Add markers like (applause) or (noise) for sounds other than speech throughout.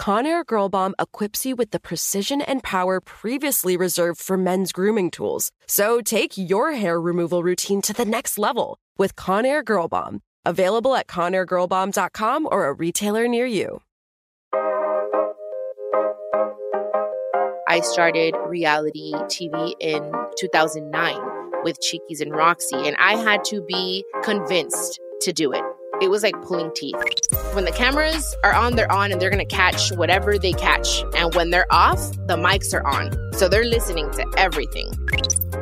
Conair Girl Bomb equips you with the precision and power previously reserved for men's grooming tools. So take your hair removal routine to the next level with Conair Girl Bomb. Available at ConairGirlBomb.com or a retailer near you. I started reality TV in 2009 with Chiquis and Roxy, and I had to be convinced to do it. It was like pulling teeth. When the cameras are on, they're on and they're gonna catch whatever they catch. And when they're off, the mics are on. So they're listening to everything.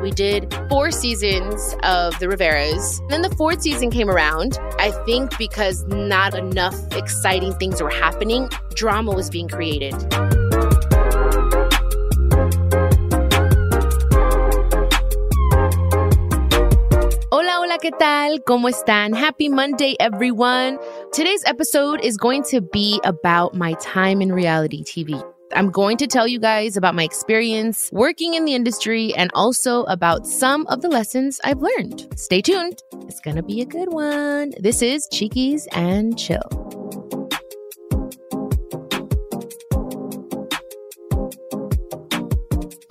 We did four seasons of The Riveras. Then the fourth season came around. I think because not enough exciting things were happening, drama was being created. ¿Qué tal? ¿Cómo están? Happy Monday, everyone. Today's episode is going to be about my time in reality TV. I'm going to tell you guys about my experience working in the industry and also about some of the lessons I've learned. Stay tuned. It's going to be a good one. This is Chiquis and Chill.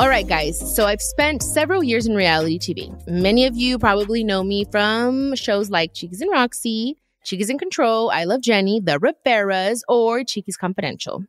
All right, guys. So I've spent several years in reality TV. Many of you probably know me from shows like Chiquis and Roxy, Chiquis in Control, I Love Jenni, The Riveras, or Chiquis Confidential.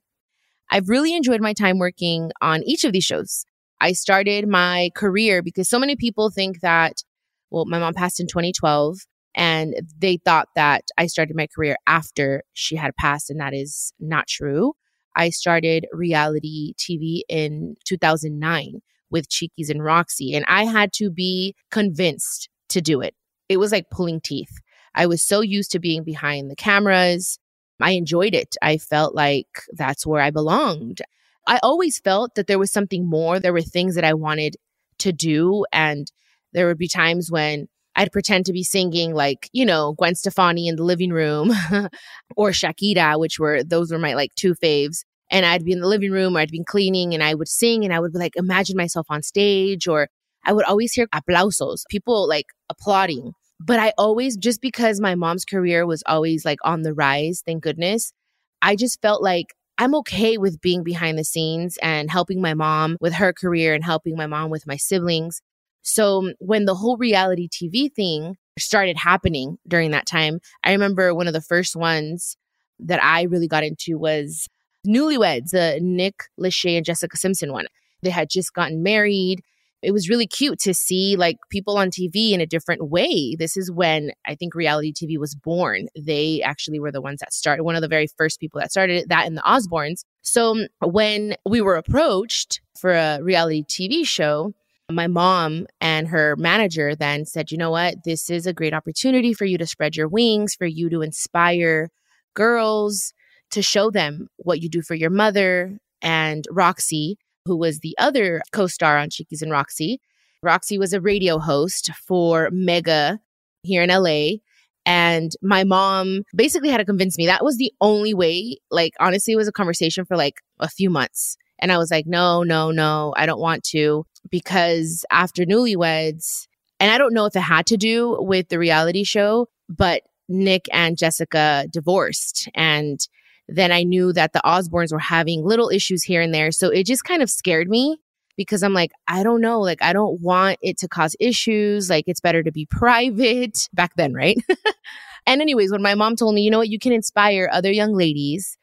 I've really enjoyed my time working on each of these shows. I started my career because so many people think that, well, my mom passed in 2012 and they thought that I started my career after she had passed, and that is not true. I started reality TV in 2009 with Cheekies and Roxy, and I had to be convinced to do it. It was like pulling teeth. I was so used to being behind the cameras. I enjoyed it. I felt like that's where I belonged. I always felt that there was something more. There were things that I wanted to do. And there would be times when I'd pretend to be singing like, you know, Gwen Stefani in the living room (laughs) or Shakira, which were, those were my like two faves. And I'd be in the living room or I'd be cleaning and I would sing and I would like imagine myself on stage or I would always hear aplausos, people like applauding. But I always, just because my mom's career was always like on the rise, thank goodness, I just felt like I'm okay with being behind the scenes and helping my mom with her career and helping my mom with my siblings. So um, when the whole reality TV thing started happening during that time, I remember one of the first ones that I really got into was Newlyweds, the Nick Lachey and Jessica Simpson one. They had just gotten married. It was really cute to see like people on TV in a different way. This is when I think reality TV was born. They actually were the ones that started, one of the very first people that started it, that in the Osbournes. So um, when we were approached for a reality TV show, my mom and her manager then said, you know what? This is a great opportunity for you to spread your wings, for you to inspire girls, to show them what you do for your mother. And Roxy, who was the other co star on Cheekies and Roxy, Roxy was a radio host for Mega here in LA. And my mom basically had to convince me that was the only way. Like, honestly, it was a conversation for like a few months. And I was like, no, no, no, I don't want to. Because after newlyweds, And I don't know if it had to do with the reality show, but Nick and Jessica divorced. And then I knew that the Osbournes were having little issues here and there. So it just kind of scared me because I'm like, I don't know. Like, I don't want it to cause issues. Like, it's better to be private (laughs) back then, right? (laughs) and, anyways, when my mom told me, you know what, you can inspire other young ladies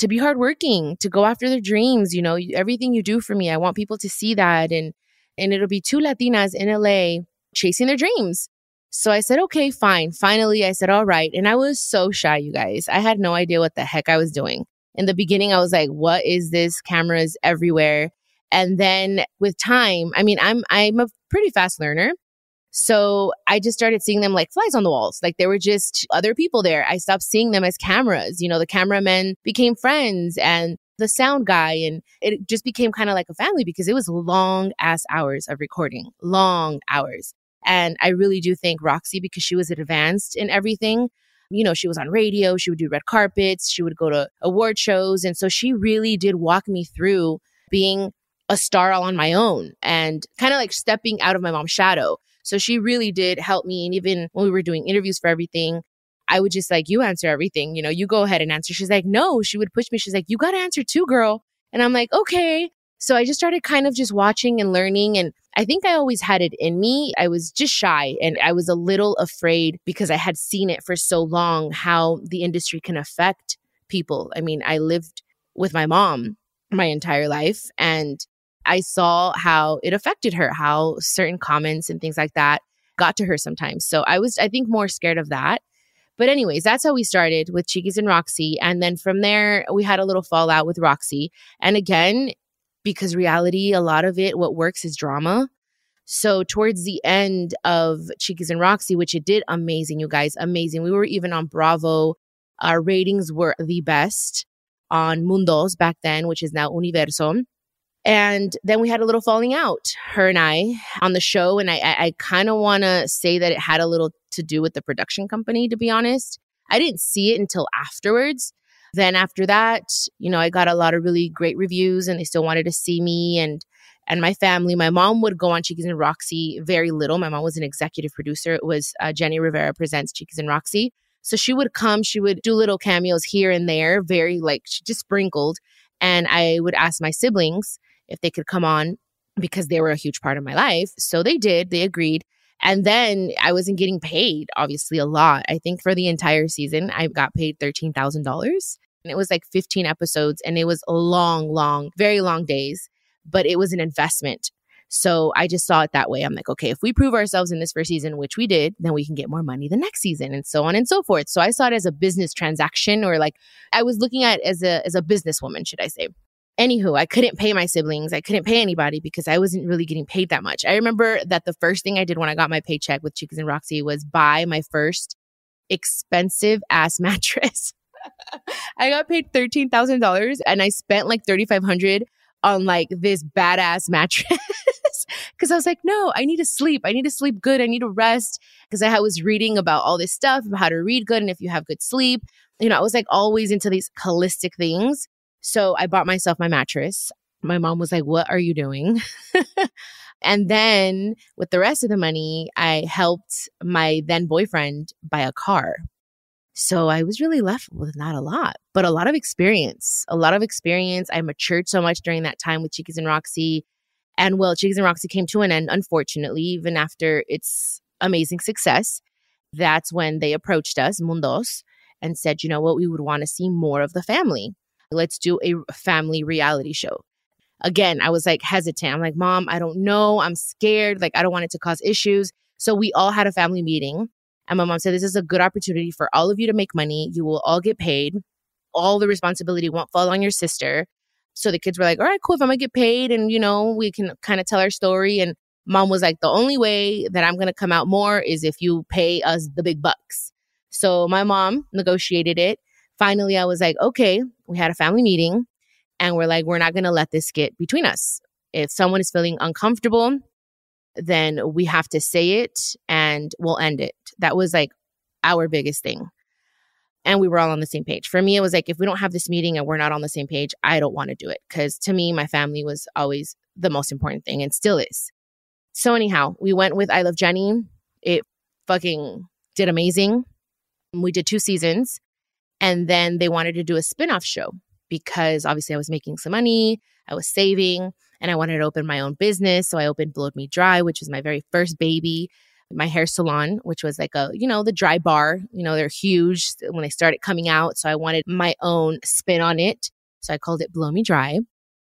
to be hardworking, to go after their dreams, you know, everything you do for me, I want people to see that. And, and it'll be two Latinas in LA chasing their dreams. So I said, okay, fine. Finally, I said, all right. And I was so shy, you guys. I had no idea what the heck I was doing. In the beginning, I was like, what is this? Cameras everywhere. And then with time, I mean, I'm, I'm a pretty fast learner. So I just started seeing them like flies on the walls. Like they were just other people there. I stopped seeing them as cameras. You know, the cameramen became friends and the sound guy. And it just became kind of like a family because it was long ass hours of recording, long hours. And I really do thank Roxy because she was advanced in everything. You know, she was on radio, she would do red carpets, she would go to award shows. And so she really did walk me through being a star all on my own and kind of like stepping out of my mom's shadow. So she really did help me. And even when we were doing interviews for everything, I would just like, you answer everything. You know, you go ahead and answer. She's like, no, she would push me. She's like, you got to answer too, girl. And I'm like, okay. So I just started kind of just watching and learning. And I think I always had it in me. I was just shy and I was a little afraid because I had seen it for so long how the industry can affect people. I mean, I lived with my mom my entire life and I saw how it affected her, how certain comments and things like that got to her sometimes. So I was, I think, more scared of that. But, anyways, that's how we started with Chiquis and Roxy. And then from there, we had a little fallout with Roxy. And again, because reality, a lot of it, what works is drama. So towards the end of Chiquis and Roxy, which it did amazing, you guys, amazing. We were even on Bravo. Our ratings were the best on Mundos back then, which is now Universo. And then we had a little falling out, her and I, on the show. And I, I, I kind of want to say that it had a little to do with the production company, to be honest. I didn't see it until afterwards. Then after that, you know, I got a lot of really great reviews and they still wanted to see me and and my family. My mom would go on Chiquis and Roxy very little. My mom was an executive producer. It was uh, Jenni Rivera presents Chiquis and Roxy. So she would come, she would do little cameos here and there, very like she just sprinkled. And I would ask my siblings if they could come on because they were a huge part of my life. So they did, they agreed. And then I wasn't getting paid, obviously, a lot. I think for the entire season, I got paid $13,000. And it was like 15 episodes and it was long, long, very long days, but it was an investment. So I just saw it that way. I'm like, okay, if we prove ourselves in this first season, which we did, then we can get more money the next season and so on and so forth. So I saw it as a business transaction or like I was looking at as a as a businesswoman, should I say. Anywho, I couldn't pay my siblings. I couldn't pay anybody because I wasn't really getting paid that much. I remember that the first thing I did when I got my paycheck with Chiquis and Roxy was buy my first expensive ass (laughs) mattress. I got paid $13,000 and I spent like 3500 on like this badass mattress (laughs) because I was like, no, I need to sleep. I need to sleep good. I need to rest because I was reading about all this stuff about how to read good and if you have good sleep. You know, I was like always into these holistic things. So I bought myself my mattress. My mom was like, What are you doing? (laughs) and then with the rest of the money, I helped my then boyfriend buy a car. So I was really left with not a lot, but a lot of experience, a lot of experience. I matured so much during that time with Chiquis and Roxy. And well, Chiquis and Roxy came to an end, unfortunately, even after its amazing success. That's when they approached us, Mundos, and said, you know what, we would want to see more of the family let's do a family reality show. Again, I was like hesitant. I'm like, Mom, I don't know. I'm scared. Like, I don't want it to cause issues. So we all had a family meeting. And my mom said, This is a good opportunity for all of you to make money. You will all get paid. All the responsibility won't fall on your sister. So the kids were like, All right, cool. If I'm going to get paid and, you know, we can kind of tell our story. And mom was like, The only way that I'm going to come out more is if you pay us the big bucks. So my mom negotiated it finally I was like, okay, we had a family meeting and we're like, we're not going to let this get between us. If someone is feeling uncomfortable, then we have to say it and we'll end it. That was like our biggest thing. And we were all on the same page. For me, it was like, if we don't have this meeting and we're not on the same page, I don't want to do it. Cause to me, my family was always the most important thing and still is. So, anyhow, we went with I Love Jenni. It fucking did amazing. We did two seasons. And then they wanted to do a spin off show because obviously I was making some money, I was saving, and I wanted to open my own business. So I opened Blow Me Dry, which was my very first baby, my hair salon, which was like a, you know, the dry bar. You know, they're huge when they started coming out. So I wanted my own spin on it. So I called it Blow Me Dry.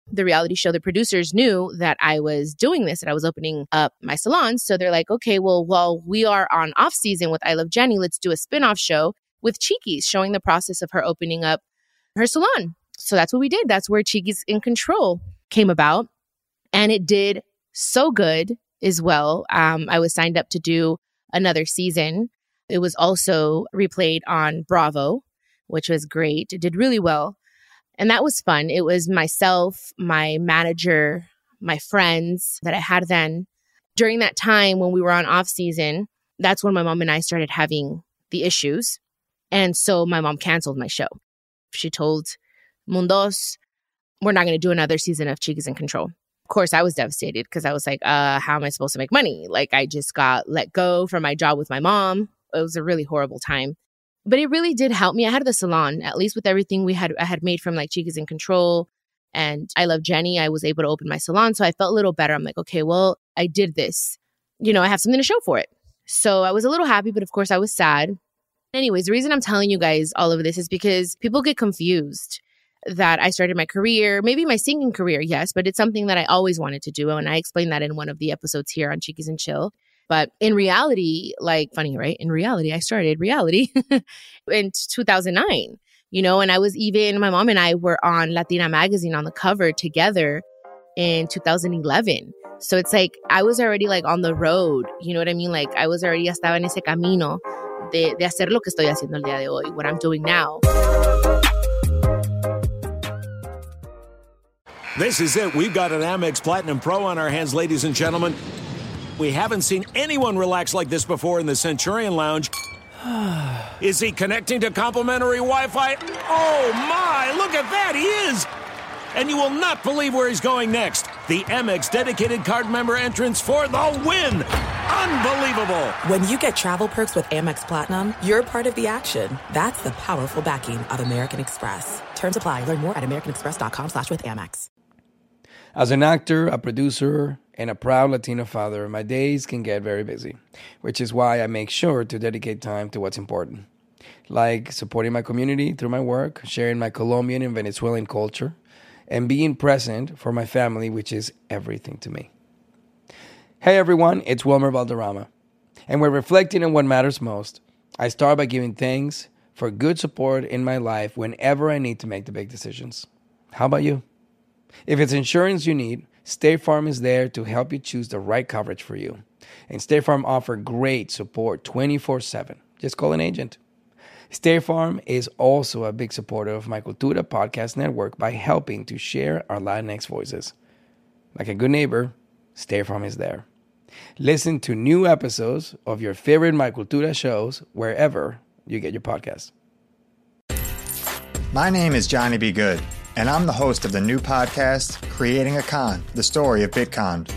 The reality show, the producers knew that I was doing this and I was opening up my salon. So they're like, okay, well, while we are on off season with I Love Jenni, let's do a spin off show with Chiquis, showing the process of her opening up her salon. So that's what we did. That's where Chiquis in Control came about. And it did so good as well. Um, I was signed up to do another season. It was also replayed on Bravo, which was great. It did really well. And that was fun. It was myself, my manager, my friends that I had then. During that time when we were on off season, that's when my mom and I started having the issues. And so my mom canceled my show. She told Mundos, we're not going to do another season of Chiquis in Control. Of course, I was devastated because I was like, uh, how am I supposed to make money? Like, I just got let go from my job with my mom. It was a really horrible time. But it really did help me. I had the salon, at least with everything we had, I had made from like Chiquis in Control and I love Jenni. I was able to open my salon. So I felt a little better. I'm like, okay, well, I did this. You know, I have something to show for it. So I was a little happy, but of course I was sad. Anyways, the reason I'm telling you guys all of this is because people get confused that I started my career, maybe my singing career, yes, but it's something that I always wanted to do. And I explained that in one of the episodes here on Chiquis and Chill. But in reality, like funny, right? In reality, I started reality (laughs) in 2009, you know, and I was even, my mom and I were on Latina Magazine on the cover together in 2011. So it's like I was already like on the road, you know what I mean? Like I was already estaba en ese camino de, de hacer lo que estoy haciendo el día de hoy, what I'm doing now. This is it. We've got an Amex Platinum Pro on our hands, ladies and gentlemen. We haven't seen anyone relax like this before in the Centurion Lounge. (sighs) Is he connecting to complimentary Wi Fi? Oh my, look at that, he is! And you will not believe where he's going next. The Amex dedicated card member entrance for the win! Unbelievable! When you get travel perks with Amex Platinum, you're part of the action. That's the powerful backing of American Express. Terms apply. Learn more at americanexpress.com slash with Amex. As an actor, a producer, and a proud Latino father, my days can get very busy, which is why I make sure to dedicate time to what's important. Like supporting my community through my work, sharing my Colombian and Venezuelan culture, and being present for my family, which is everything to me. Hey everyone, it's Wilmer Valderrama, and we're reflecting on what matters most. I start by giving thanks for good support in my life whenever I need to make the big decisions. How about you? If it's insurance you need, State Farm is there to help you choose the right coverage for you. And State Farm offer great support 24/7. Just call an agent. State Farm is also a big supporter of my Cultura podcast network by helping to share our Latinx voices. Like a good neighbor, State Farm is there. Listen to new episodes of your favorite My Cultura shows wherever you get your podcasts. My name is Johnny B. Good, and I'm the host of the new podcast, Creating a Con, the story of Bitcon.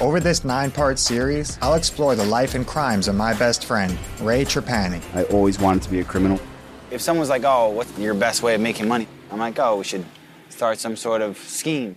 Over this nine part series, I'll explore the life and crimes of my best friend, Ray Trapani. I always wanted to be a criminal. If someone's like, oh, what's your best way of making money? I'm like, oh, we should start some sort of scheme.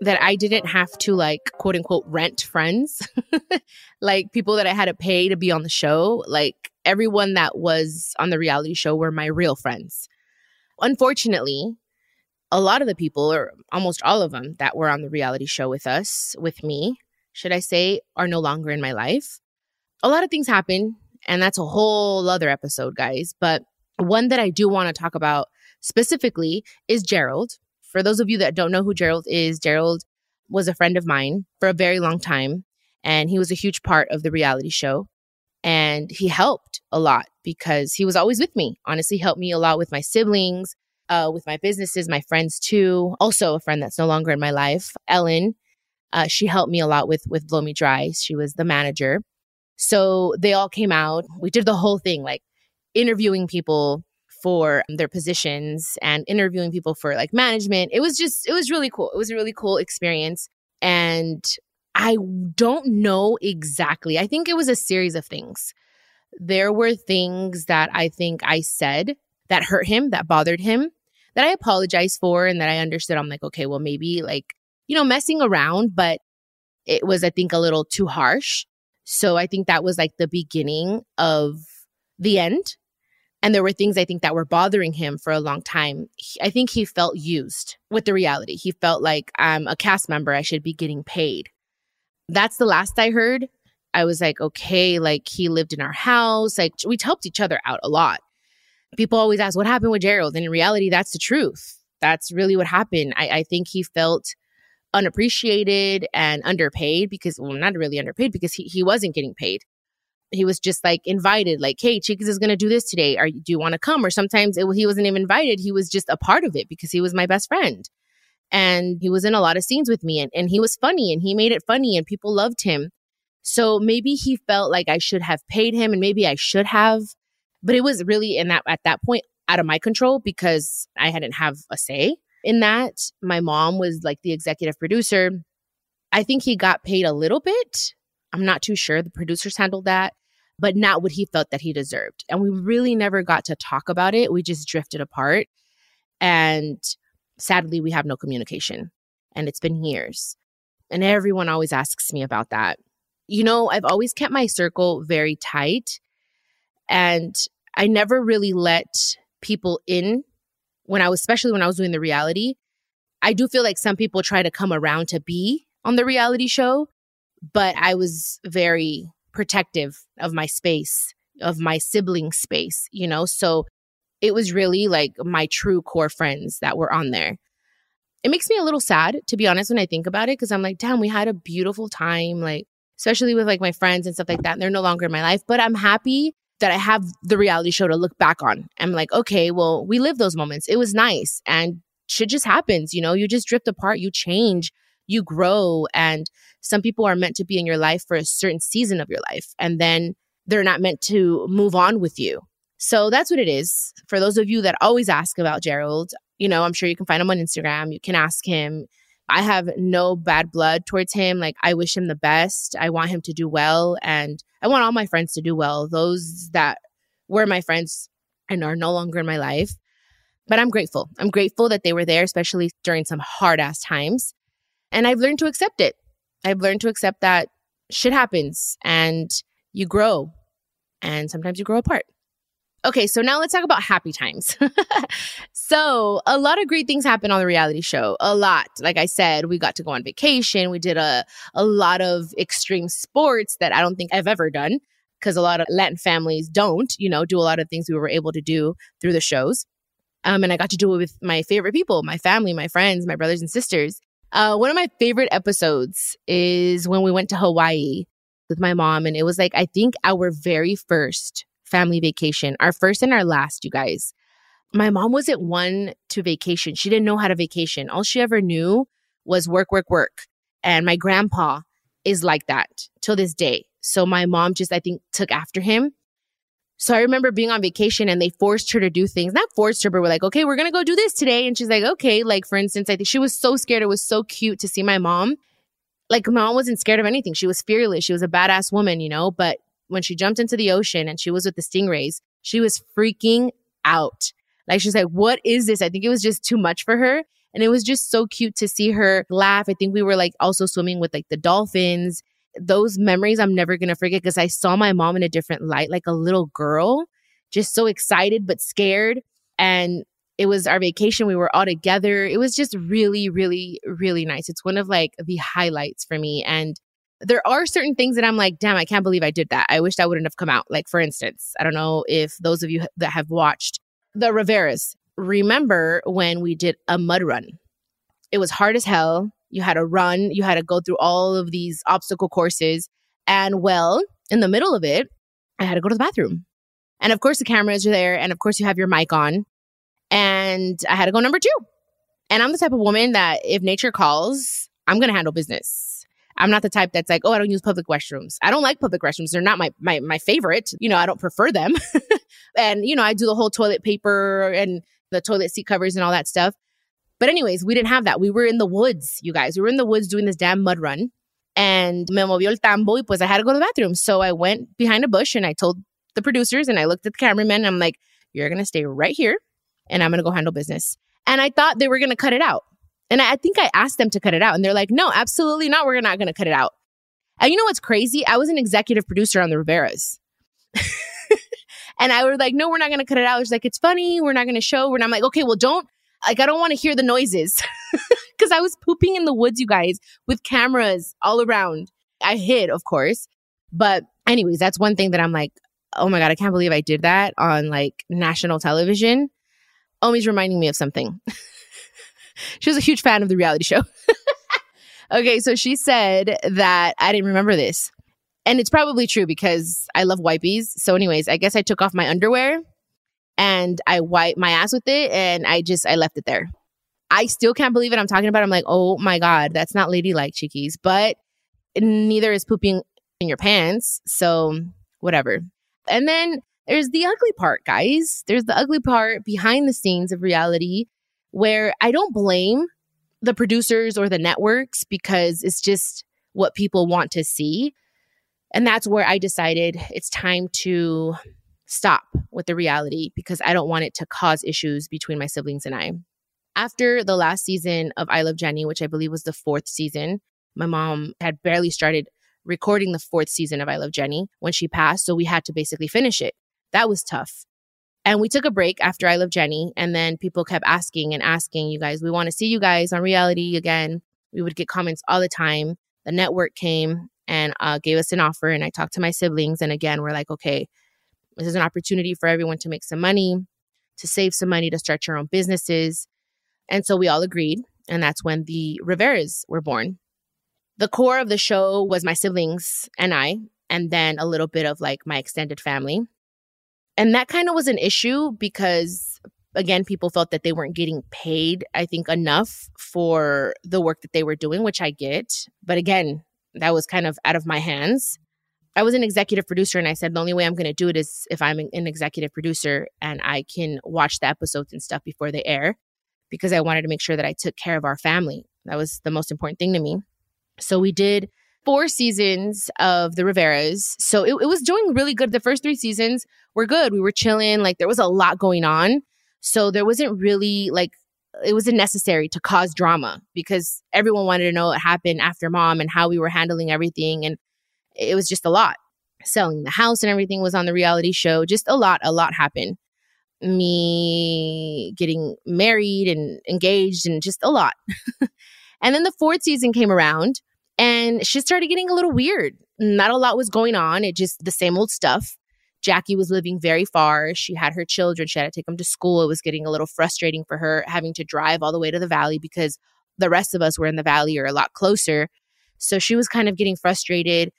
that I didn't have to like quote unquote rent friends, (laughs) like people that I had to pay to be on the show. Like everyone that was on the reality show were my real friends. Unfortunately, a lot of the people, or almost all of them that were on the reality show with us, with me, should I say, are no longer in my life. A lot of things happen, and that's a whole other episode, guys. But one that I do want to talk about specifically is Gerald. For those of you that don't know who Gerald is, Gerald was a friend of mine for a very long time, and he was a huge part of the reality show. And he helped a lot because he was always with me. Honestly, helped me a lot with my siblings, uh, with my businesses, my friends too. Also, a friend that's no longer in my life, Ellen. Uh, she helped me a lot with with Blow Me Dry. She was the manager. So they all came out. We did the whole thing, like interviewing people for their positions and interviewing people for like management. It was just, it was really cool. It was a really cool experience. And I don't know exactly. I think it was a series of things. There were things that I think I said that hurt him, that bothered him, that I apologized for, and that I understood. I'm like, okay, well, maybe like, you know, messing around, but it was, I think, a little too harsh. So I think that was like the beginning of the end and there were things I think that were bothering him for a long time. He, I think he felt used with the reality. He felt like I'm a cast member, I should be getting paid. That's the last I heard. I was like, okay, like he lived in our house. Like we helped each other out a lot. People always ask, what happened with Gerald? And in reality, that's the truth. That's really what happened. I, I think he felt unappreciated and underpaid because, well, not really underpaid because he, he wasn't getting paid he was just like invited, like, hey, Chiquis is going to do this today. Are do you want to come? Or sometimes it, he wasn't even invited. He was just a part of it because he was my best friend. And he was in a lot of scenes with me and, and he was funny and he made it funny and people loved him. So maybe he felt like I should have paid him and maybe I should have, but it was really in that at that point out of my control because I hadn't have a say in that. My mom was like the executive producer. I think he got paid a little bit. I'm not too sure. The producers handled that but not what he felt that he deserved. And we really never got to talk about it. We just drifted apart. And sadly, we have no communication. And it's been years. And everyone always asks me about that. You know, I've always kept my circle very tight. And I never really let people in when I was, especially when I was doing the reality. I do feel like some people try to come around to be on the reality show, but I was very protective of my space, of my sibling space, you know? So it was really like my true core friends that were on there. It makes me a little sad, to be honest, when I think about it, because I'm like, damn, we had a beautiful time, like, especially with like my friends and stuff like that. And they're no longer in my life, but I'm happy that I have the reality show to look back on. I'm like, okay, well, we lived those moments. It was nice. And shit just happens, you know, you just drift apart, you change you grow and some people are meant to be in your life for a certain season of your life and then they're not meant to move on with you. So that's what it is. For those of you that always ask about Gerald, you know, I'm sure you can find him on Instagram. You can ask him. I have no bad blood towards him. Like, I wish him the best. I want him to do well. And I want all my friends to do well. Those that were my friends and are no longer in my life. But I'm grateful. I'm grateful that they were there, especially during some hard ass times. And I've learned to accept it. I've learned to accept that shit happens and you grow and sometimes you grow apart. Okay, so now let's talk about happy times. (laughs) so, a lot of great things happen on the reality show. A lot. Like I said, we got to go on vacation. We did a, a lot of extreme sports that I don't think I've ever done because a lot of Latin families don't, you know, do a lot of things we were able to do through the shows. Um, and I got to do it with my favorite people, my family, my friends, my brothers and sisters. Uh, one of my favorite episodes is when we went to Hawaii with my mom. And it was like, I think our very first family vacation, our first and our last, you guys. My mom wasn't one to vacation. She didn't know how to vacation. All she ever knew was work, work, work. And my grandpa is like that till this day. So my mom just, I think, took after him so I remember being on vacation and they forced her to do things, not forced her, but we're like, okay, we're going to go do this today. And she's like, okay. Like, for instance, I think she was so scared. It was so cute to see my mom. Like, my mom wasn't scared of anything. She was fearless. She was a badass woman, you know? But when she jumped into the ocean and she was with the stingrays, she was freaking out. Like, she's like, what is this? I think it was just too much for her. And it was just so cute to see her laugh. I think we were like also swimming with like the dolphins. Those memories I'm never going to forget because I saw my mom in a different light, like a little girl, just so excited but scared. And it was our vacation. We were all together. It was just really, really, really nice. It's one of like the highlights for me. And there are certain things that I'm like, damn, I can't believe I did that. I wish that wouldn't have come out. Like, for instance, I don't know if those of you that have watched the Riveras remember when we did a mud run. It was hard as hell. You had to run, you had to go through all of these obstacle courses. And well, in the middle of it, I had to go to the bathroom. And of course, the cameras are there. And of course, you have your mic on. And I had to go number two. And I'm the type of woman that if nature calls, I'm going to handle business. I'm not the type that's like, oh, I don't use public restrooms. I don't like public restrooms. They're not my my my favorite. You know, I don't prefer them. (laughs) and you know, I do the whole toilet paper and the toilet seat covers and all that stuff. But anyways, we didn't have that. We were in the woods, you guys. We were in the woods doing this damn mud run. And me movió el tambo y pues I had to go to the bathroom. So I went behind a bush and I told the producers and I looked at the cameraman. I'm like, you're going to stay right here and I'm going to go handle business. And I thought they were going to cut it out. And I think I asked them to cut it out. And they're like, no, absolutely not. We're not going to cut it out. And you know what's crazy? I was an executive producer on the Riveras. (laughs) and I was like, no, we're not going to cut it out. It's like, it's funny. We're not going to show. And I'm like, okay, well, don't, like, I don't want to hear the noises. (laughs) Cause I was pooping in the woods, you guys, with cameras all around. I hid, of course. But anyways, that's one thing that I'm like, oh my God, I can't believe I did that on like national television. Omi's reminding me of something. (laughs) she was a huge fan of the reality show. (laughs) okay, so she said that I didn't remember this. And it's probably true because I love wipies. So, anyways, I guess I took off my underwear and I wiped my ass with it and I just I left it there. I still can't believe it. I'm talking about. It. I'm like, oh my god, that's not ladylike, Chiquis. But neither is pooping in your pants. So whatever. And then there's the ugly part, guys. There's the ugly part behind the scenes of reality where I don't blame the producers or the networks because it's just what people want to see. And that's where I decided it's time to stop with the reality because I don't want it to cause issues between my siblings and I. After the last season of I Love Jenni, which I believe was the fourth season, my mom had barely started recording the fourth season of I Love Jenni when she passed. So we had to basically finish it. That was tough. And we took a break after I Love Jenni. And then people kept asking and asking you guys, we want to see you guys on reality again. We would get comments all the time. The network came and uh, gave us an offer. And I talked to my siblings. And again, we're like, okay, this is an opportunity for everyone to make some money, to save some money, to start your own businesses. And so we all agreed. And that's when the Riveras were born. The core of the show was my siblings and I, and then a little bit of like my extended family. And that kind of was an issue because, again, people felt that they weren't getting paid, I think, enough for the work that they were doing, which I get. But again, that was kind of out of my hands. I was an executive producer, and I said the only way I'm going to do it is if I'm an executive producer and I can watch the episodes and stuff before they air because I wanted to make sure that I took care of our family. That was the most important thing to me. So we did four seasons of the Riveras. So it, it was doing really good. The first three seasons were good. We were chilling. Like there was a lot going on. So there wasn't really like, it wasn't necessary to cause drama because everyone wanted to know what happened after mom and how we were handling everything. And it was just a lot. Selling the house and everything was on the reality show. Just a lot, a lot happened. Me getting married and engaged and just a lot. (laughs) and then the fourth season came around and she started getting a little weird. Not a lot was going on. It just the same old stuff. Jackie was living very far. She had her children. She had to take them to school. It was getting a little frustrating for her having to drive all the way to the valley because the rest of us were in the valley or a lot closer. So she was kind of getting frustrated.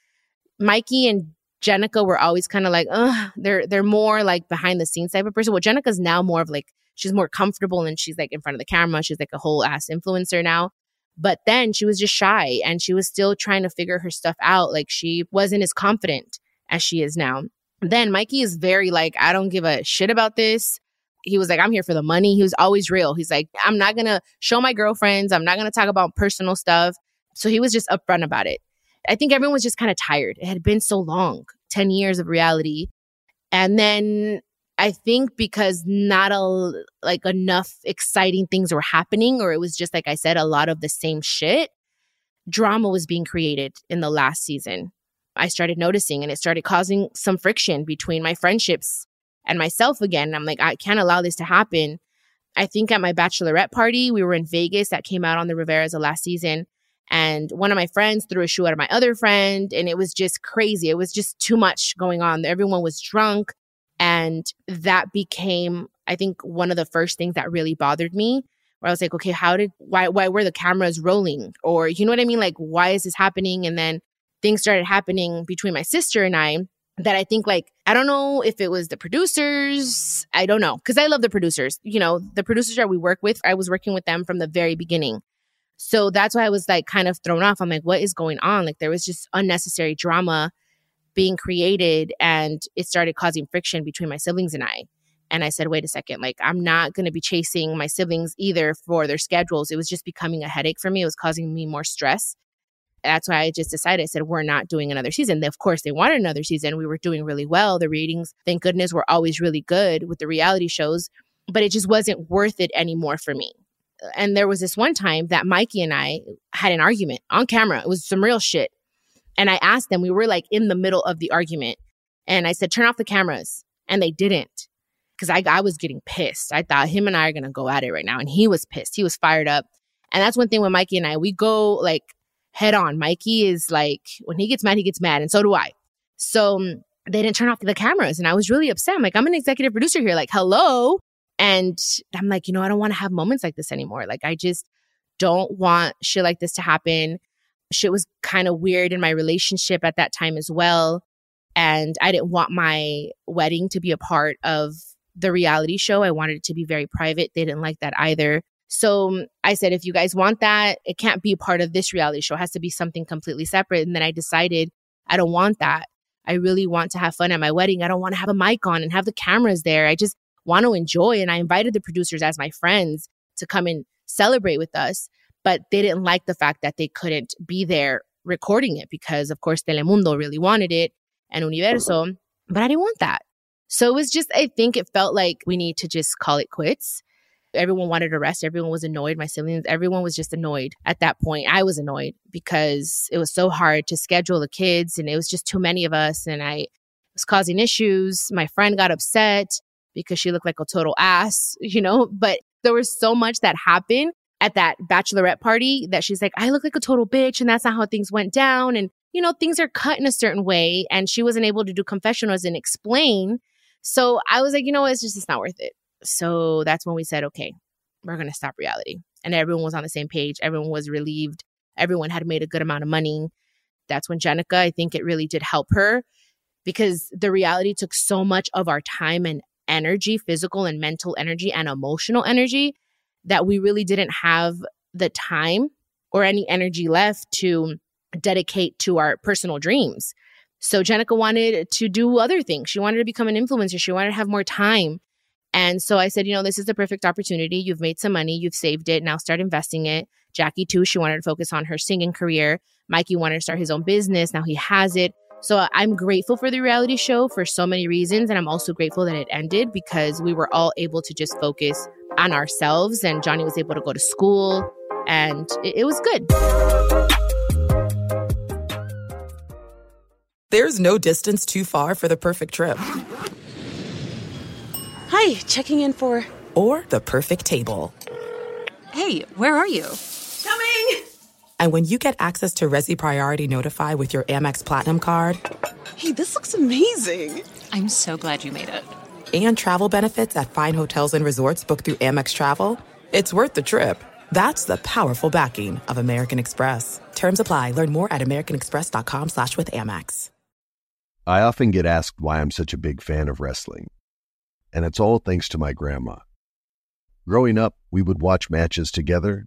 Mikey and Jenicka were always kind of like, ugh, they're they're more like behind the scenes type of person. Well, Jenicka's now more of like she's more comfortable and she's like in front of the camera. She's like a whole ass influencer now. But then she was just shy and she was still trying to figure her stuff out. Like she wasn't as confident as she is now. Then Mikey is very like, I don't give a shit about this. He was like, I'm here for the money. He was always real. He's like, I'm not going to show my girlfriends. I'm not going to talk about personal stuff. So he was just upfront about it. I think everyone was just kind of tired. It had been so long 10 years of reality. And then I think because not a like enough exciting things were happening, or it was just like I said, a lot of the same shit. Drama was being created in the last season. I started noticing, and it started causing some friction between my friendships and myself again. I'm like, I can't allow this to happen. I think at my bachelorette party, we were in Vegas that came out on the Riveras of last season. And one of my friends threw a shoe at my other friend, and it was just crazy. It was just too much going on. Everyone was drunk. And that became, I think, one of the first things that really bothered me. Where I was like, okay, how did, why, why were the cameras rolling? Or, you know what I mean? Like, why is this happening? And then things started happening between my sister and I that I think like I don't know if it was the producers, I don't know cuz I love the producers. You know, the producers that we work with, I was working with them from the very beginning. So that's why I was like kind of thrown off. I'm like what is going on? Like there was just unnecessary drama being created and it started causing friction between my siblings and I. And I said, wait a second, like I'm not going to be chasing my siblings either for their schedules. It was just becoming a headache for me. It was causing me more stress that's why I just decided, I said, we're not doing another season. Of course, they wanted another season. We were doing really well. The ratings, thank goodness, were always really good with the reality shows, but it just wasn't worth it anymore for me. And there was this one time that Mikey and I had an argument on camera. It was some real shit. And I asked them, we were like in the middle of the argument. And I said, turn off the cameras. And they didn't because I, I was getting pissed. I thought him and I are going to go at it right now. And he was pissed. He was fired up. And that's one thing with Mikey and I, we go like head on. Mikey is like, when he gets mad, he gets mad. And so do I. So um, they didn't turn off the cameras. And I was really upset. I'm like, I'm an executive producer here. Like, hello. And I'm like, you know, I don't want to have moments like this anymore. Like, I just don't want shit like this to happen. Shit was kind of weird in my relationship at that time as well. And I didn't want my wedding to be a part of the reality show. I wanted it to be very private. They didn't like that either. So um, I said, if you guys want that, it can't be part of this reality show. It has to be something completely separate. And then I decided I don't want that. I really want to have fun at my wedding. I don't want to have a mic on and have the cameras there. I just want to enjoy. And I invited the producers as my friends to come and celebrate with us. But they didn't like the fact that they couldn't be there recording it because, of course, Telemundo really wanted it and Universo. But I didn't want that. So it was just, I think it felt like we need to just call it quits Everyone wanted to rest. Everyone was annoyed. My siblings, everyone was just annoyed at that point. I was annoyed because it was so hard to schedule the kids and it was just too many of us. And I was causing issues. My friend got upset because she looked like a total ass, (laughs) you know, but there was so much that happened at that bachelorette party that she's like, I look like a total bitch. And that's not how things went down. And, you know, things are cut in a certain way. And she wasn't able to do confessionals and explain. So I was like, you know? It's just, it's not worth it. So that's when we said, okay, we're going to stop reality. And everyone was on the same page. Everyone was relieved. Everyone had made a good amount of money. That's when Jenicka, I think it really did help her because the reality took so much of our time and energy, physical and mental energy and emotional energy, that we really didn't have the time or any energy left to dedicate to our personal dreams. So Jenicka wanted to do other things. She wanted to become an influencer. She wanted to have more time. And so I said, you know, this is the perfect opportunity. You've made some money, you've saved it, now start investing it. Jackie, too, she wanted to focus on her singing career. Mikey wanted to start his own business. Now he has it. So I'm grateful for the reality show for so many reasons. And I'm also grateful that it ended because we were all able to just focus on ourselves. And Johnny was able to go to school and it, it was good. There's no distance too far for the perfect trip. Hi, checking in for. Or the perfect table. Hey, where are you? Coming! And when you get access to Resy Priority Notify with your Amex Platinum card. Hey, this looks amazing! I'm so glad you made it. And travel benefits at fine hotels and resorts booked through Amex Travel. It's worth the trip. That's the powerful backing of American Express. Terms apply. Learn more at americanexpress.com slash with Amex. I often get asked why I'm such a big fan of wrestling and it's all thanks to my grandma. Growing up, we would watch matches together,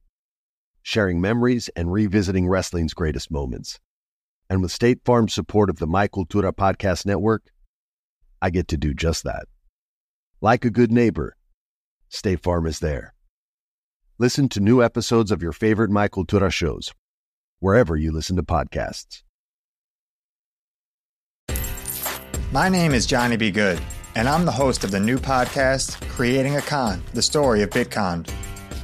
Sharing memories and revisiting wrestling's greatest moments. And with State Farm's support of the My Cultura Podcast Network, I get to do just that. Like a good neighbor, State Farm is there. Listen to new episodes of your favorite My Cultura shows, wherever you listen to podcasts. My name is Johnny B. Good, and I'm the host of the new podcast, Creating a Con, the story of Bitcon.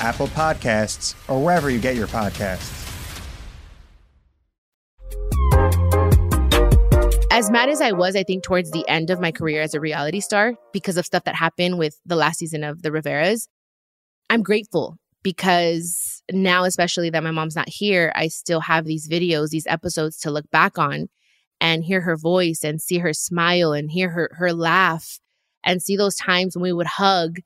Apple Podcasts, or wherever you get your podcasts. As mad as I was, I think, towards the end of my career as a reality star because of stuff that happened with the last season of The Riveras, I'm grateful because now, especially that my mom's not here, I still have these videos, these episodes to look back on and hear her voice and see her smile and hear her her laugh and see those times when we would hug.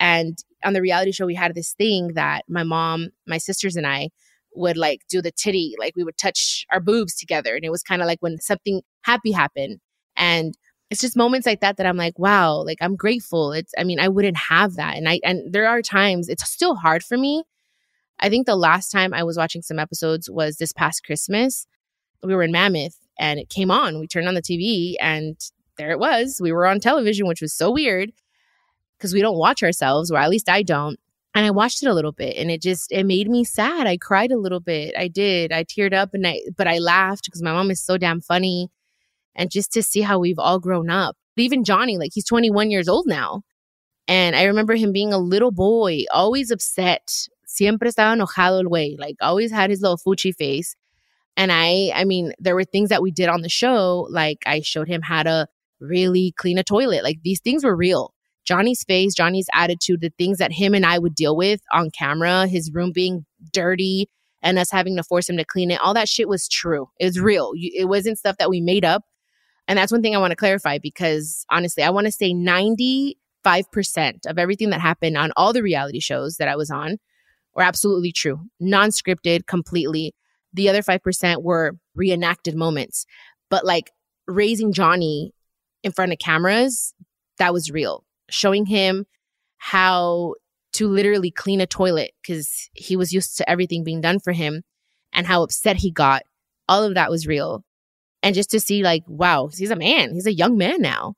And on the reality show, we had this thing that my mom, my sisters, and I would like do the titty, like we would touch our boobs together. And it was kind of like when something happy happened. And it's just moments like that that I'm like, wow, like I'm grateful. It's, I mean, I wouldn't have that. And I, and there are times it's still hard for me. I think the last time I was watching some episodes was this past Christmas. We were in Mammoth and it came on. We turned on the TV and there it was. We were on television, which was so weird because we don't watch ourselves, or at least I don't. And I watched it a little bit and it just it made me sad. I cried a little bit. I did. I teared up and I but I laughed because my mom is so damn funny and just to see how we've all grown up. Even Johnny, like he's 21 years old now. And I remember him being a little boy, always upset. Siempre estaba enojado el güey, like always had his little fuchi face. And I, I mean, there were things that we did on the show, like I showed him how to really clean a toilet. Like these things were real. Johnny's face, Johnny's attitude, the things that him and I would deal with on camera, his room being dirty and us having to force him to clean it, all that shit was true. It was mm. real. It wasn't stuff that we made up. And that's one thing I want to clarify because honestly, I want to say 95% of everything that happened on all the reality shows that I was on were absolutely true, non scripted completely. The other 5% were reenacted moments. But like raising Johnny in front of cameras, that was real. Showing him how to literally clean a toilet because he was used to everything being done for him and how upset he got. All of that was real. And just to see like wow he's a man. He's a young man now.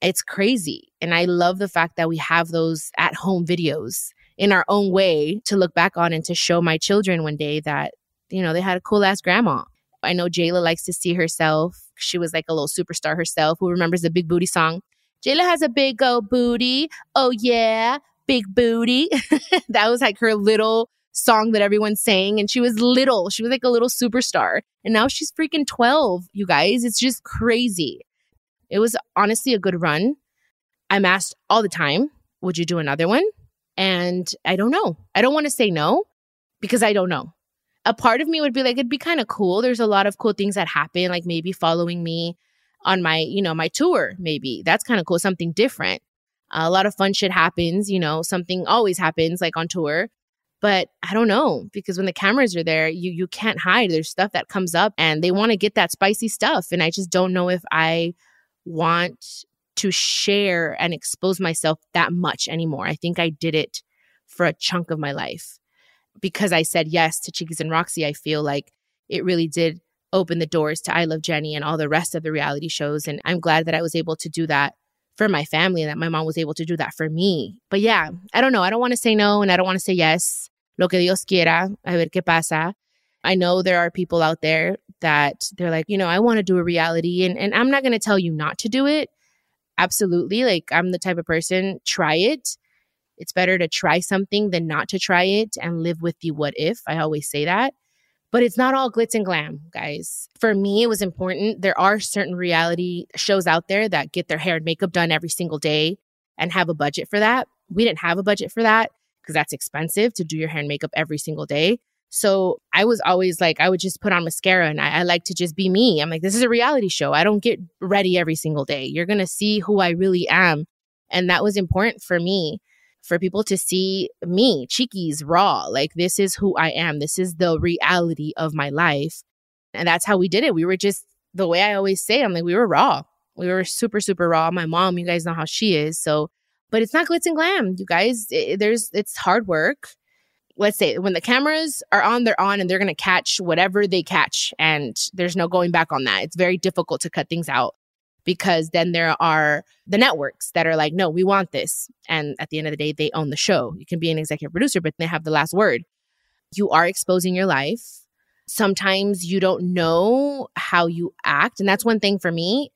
It's crazy. And i love the fact that we have those at home videos in our own way to look back on and to show my children one day that you know they had a cool ass grandma. I know Jaylah likes to see herself. She was like a little superstar herself who remembers the big booty song Jaylah has a big old booty oh yeah big booty (laughs) that was like her little song that everyone sang. And she was little. She was like a little superstar. And now she's freaking 12, you guys. It's just crazy. It was honestly a good run. I'm asked all the time, would you do another one? And I don't know. I don't want to say no because I don't know. A part of me would be like, it'd be kind of cool. There's a lot of cool things that happen, like maybe following me on my, you know, my tour, maybe. That's kind of cool, something different. a lot of fun shit happens, you know, something always happens like on tour but I don't know because when the cameras are there, you you can't hide. There's stuff that comes up and they want to get that spicy stuff and I just don't know if I want to share and expose myself that much anymore. I think I did it for a chunk of my life. Because I said yes to Chiquis and Raq-C, I feel like it really did open the doors to I Love Jenni and all the rest of the reality shows and I'm glad that I was able to do that for my family and that my mom was able to do that for me. But yeah, I don't know. I don't want to say no and I don't want to say yes. lo que Dios quiera, a ver qué pasa. I know there are people out there that they're like, you know, I want to do a reality and, and I'm not going to tell you not to do it. Absolutely. Like, I'm the type of person, try it. It's better to try something than not to try it and live with the what if. I always say that. But it's not all glitz and glam, guys. For me, it was important. There are certain reality shows out there that get their hair and makeup done every single day and have a budget for that. We didn't have a budget for that because that's expensive to do your hair and makeup every single day. So I was always like, I would just put on mascara and I, I, like to just be me. I'm like, this is a reality show. I don't get ready every single day. You're going to see who I really am. And that was important for me, for people to see me, Chiquis, raw. Like, this is who I am. This is the reality of my life. And that's how we did it. We were just the way I always say, I'm like, we were raw. We were super, super raw. My mom, you guys know how she is. So, but it's not glitz and glam, you guys. It, there's, it's hard work let's say when the cameras are on, they're on and they're going to catch whatever they catch. And there's no going back on that. It's very difficult to cut things out because then there are the networks that are like, no, we want this. And at the end of the day, they own the show. You can be an executive producer, but they have the last word. You are exposing your life. Sometimes you don't know how you act. And that's one thing for me.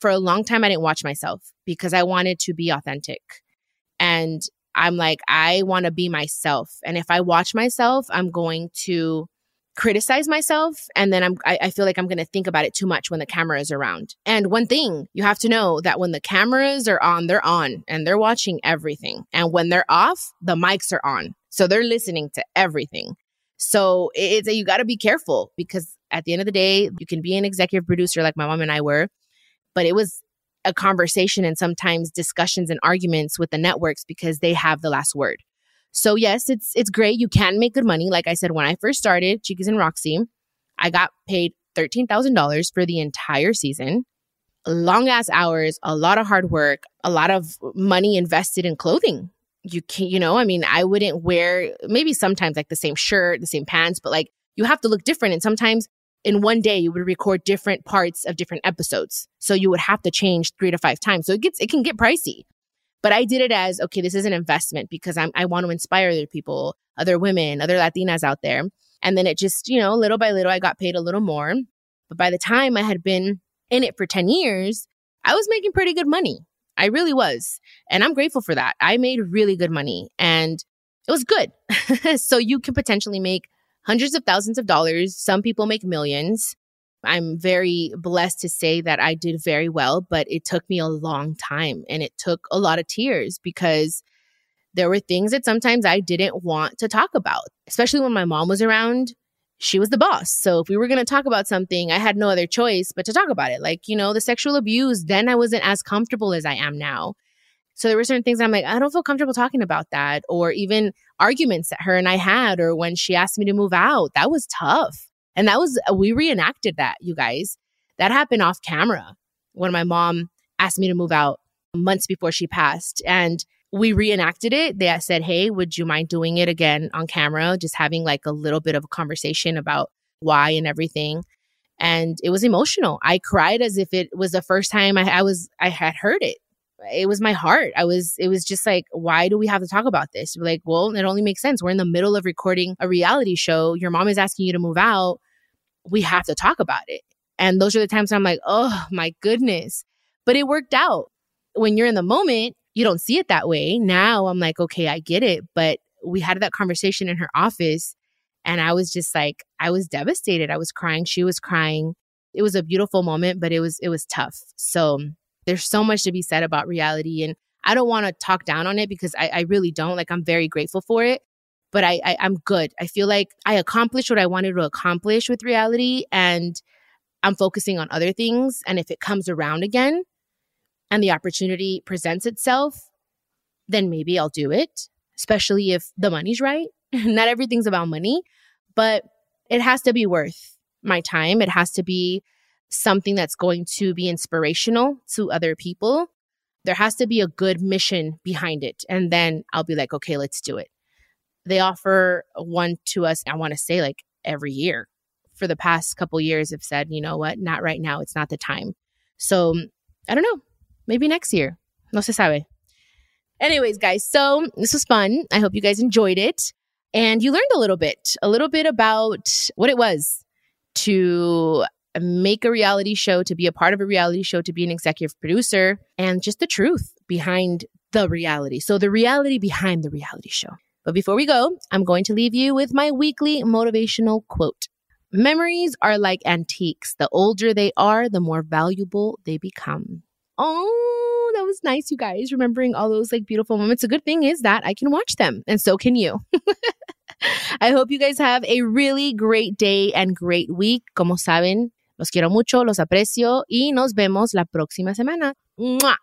For a long time, I didn't watch myself because I wanted to be authentic. And I'm like, I want to be myself. And if I watch myself, I'm going to criticize myself. And then I'm, I, I feel like I'm going to think about it too much when the camera is around. And one thing you have to know that when the cameras are on, they're on and they're watching everything. And when they're off, the mics are on. So they're listening to everything. So it's, a, you got to be careful because at the end of the day, you can be an executive producer like my mom and I were, but it was a conversation and sometimes discussions and arguments with the networks because they have the last word. So yes, it's it's great. You can make good money. Like I said, when I first started Chiquis and Raq-C, I got paid thirteen thousand dollars for the entire season. Long ass hours, a lot of hard work, a lot of money invested in clothing. You can, you know, I mean, I wouldn't wear maybe sometimes like the same shirt, the same pants, but like you have to look different. And sometimes in one day you would record different parts of different episodes. So you would have to change three to five times. So it gets, it can get pricey. But I did it as, okay, this is an investment because I'm, I want to inspire other people, other women, other Latinas out there. And then it just, you know, little by little, I got paid a little more. But by the time I had been in it for 10 years, I was making pretty good money. I really was. And I'm grateful for that. I made really good money and it was good. (laughs) so you can potentially make hundreds of thousands of dollars. Some people make millions. I'm very blessed to say that I did very well, but it took me a long time and it took a lot of tears because there were things that sometimes I didn't want to talk about, especially when my mom was around. She was the boss. So if we were going to talk about something, I had no other choice but to talk about it. Like, you know, the sexual abuse, then I wasn't as comfortable as I am now. So there were certain things I'm like, I don't feel comfortable talking about that. Or even arguments that her and I had, or when she asked me to move out, that was tough. And that was, uh, we reenacted that, you guys. That happened off camera when my mom asked me to move out months before she passed. And we reenacted it. They said, Hey, would you mind doing it again on camera? Just having like a little bit of a conversation about why and everything. And it was emotional. I cried as if it was the first time I, I was, I had heard it it was my heart. I was, it was just like, why do we have to talk about this? Like, well, it only makes sense. We're in the middle of recording a reality show. Your mom is asking you to move out. We have to talk about it. And those are the times I'm like, oh my goodness. But it worked out. When you're in the moment, you don't see it that way. Now I'm like, okay, I get it. But we had that conversation in her office. And I was just like, I was devastated. I was crying. She was crying. It was a beautiful moment, but it was, it was tough. So there's so much to be said about reality. And I don't want to talk down on it because I, I, really don't. Like, I'm very grateful for it, but I, I, I'm good. I feel like I accomplished what I wanted to accomplish with reality and I'm focusing on other things. And if it comes around again and the opportunity presents itself, then maybe I'll do it, especially if the money's right. (laughs) Not everything's about money, but it has to be worth my time. It has to be something that's going to be inspirational to other people, there has to be a good mission behind it. And then I'll be like, okay, let's do it. They offer one to us, I want to say like every year. For the past couple years, have said, you know what, not right now. It's not the time. So I don't know. Maybe next year. No se sabe. Anyways, guys, so this was fun. I hope you guys enjoyed it. And you learned a little bit, a little bit about what it was to make a reality show, to be a part of a reality show, to be an executive producer, and just the truth behind the reality. So, the reality behind the reality show. But before we go, I'm going to leave you with my weekly motivational quote Memories are like antiques. The older they are, the more valuable they become. Oh, that was nice, you guys, remembering all those like beautiful moments. The good thing is that I can watch them, and so can you. (laughs) I hope you guys have a really great day and great week. Como saben, los quiero mucho, los aprecio y nos vemos la próxima semana. ¡Mua!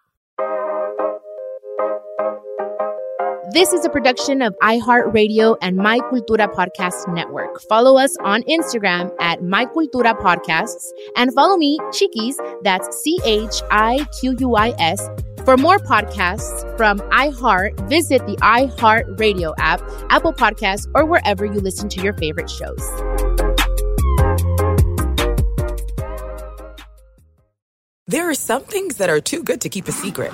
This is a production of iHeartRadio and My Cultura Podcast Network. Follow us on Instagram at My Cultura Podcasts and follow me, Chiquis, that's C H I Q U I S. For more podcasts from iHeart, visit the iHeartRadio app, Apple Podcasts, or wherever you listen to your favorite shows. There are some things that are too good to keep a secret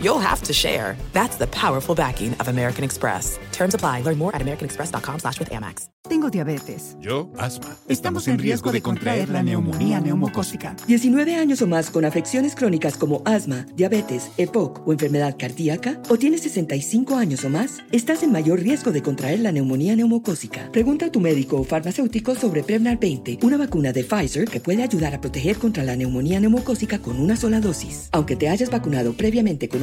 you'll have to share. That's the powerful backing of American Express. Terms apply. Learn more at americanexpress.com slash with Amex. Tengo diabetes. Yo, asma. Estamos en riesgo de contraer la neumonía neumocócica. 19 años o más con afecciones crónicas como asma, diabetes, EPOC o enfermedad cardíaca, o tienes 65 años o más, estás en mayor riesgo de contraer la neumonía neumocócica. Pregunta a tu médico o farmacéutico sobre Prevnar 20, una vacuna de Pfizer que puede ayudar a proteger contra la neumonía neumocócica con una sola dosis. Aunque te hayas vacunado previamente con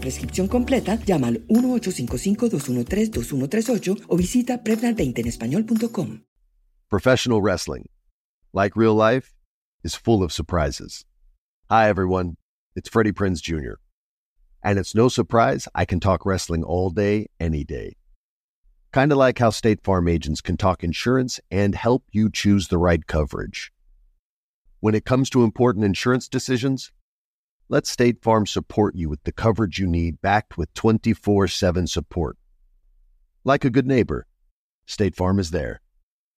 prescripción completa, llama al 1-855-213-2138 o visita Prevnar20 en español.com. Professional wrestling, like real life, is full of surprises. Hi, everyone. It's Freddie Prinze Jr. And it's no surprise I can talk wrestling all day, any day. Kind of like how State Farm agents can talk insurance and help you choose the right coverage. When it comes to important insurance decisions, let State Farm support you with the coverage you need, backed with 24 7 support. Like a good neighbor, State Farm is there.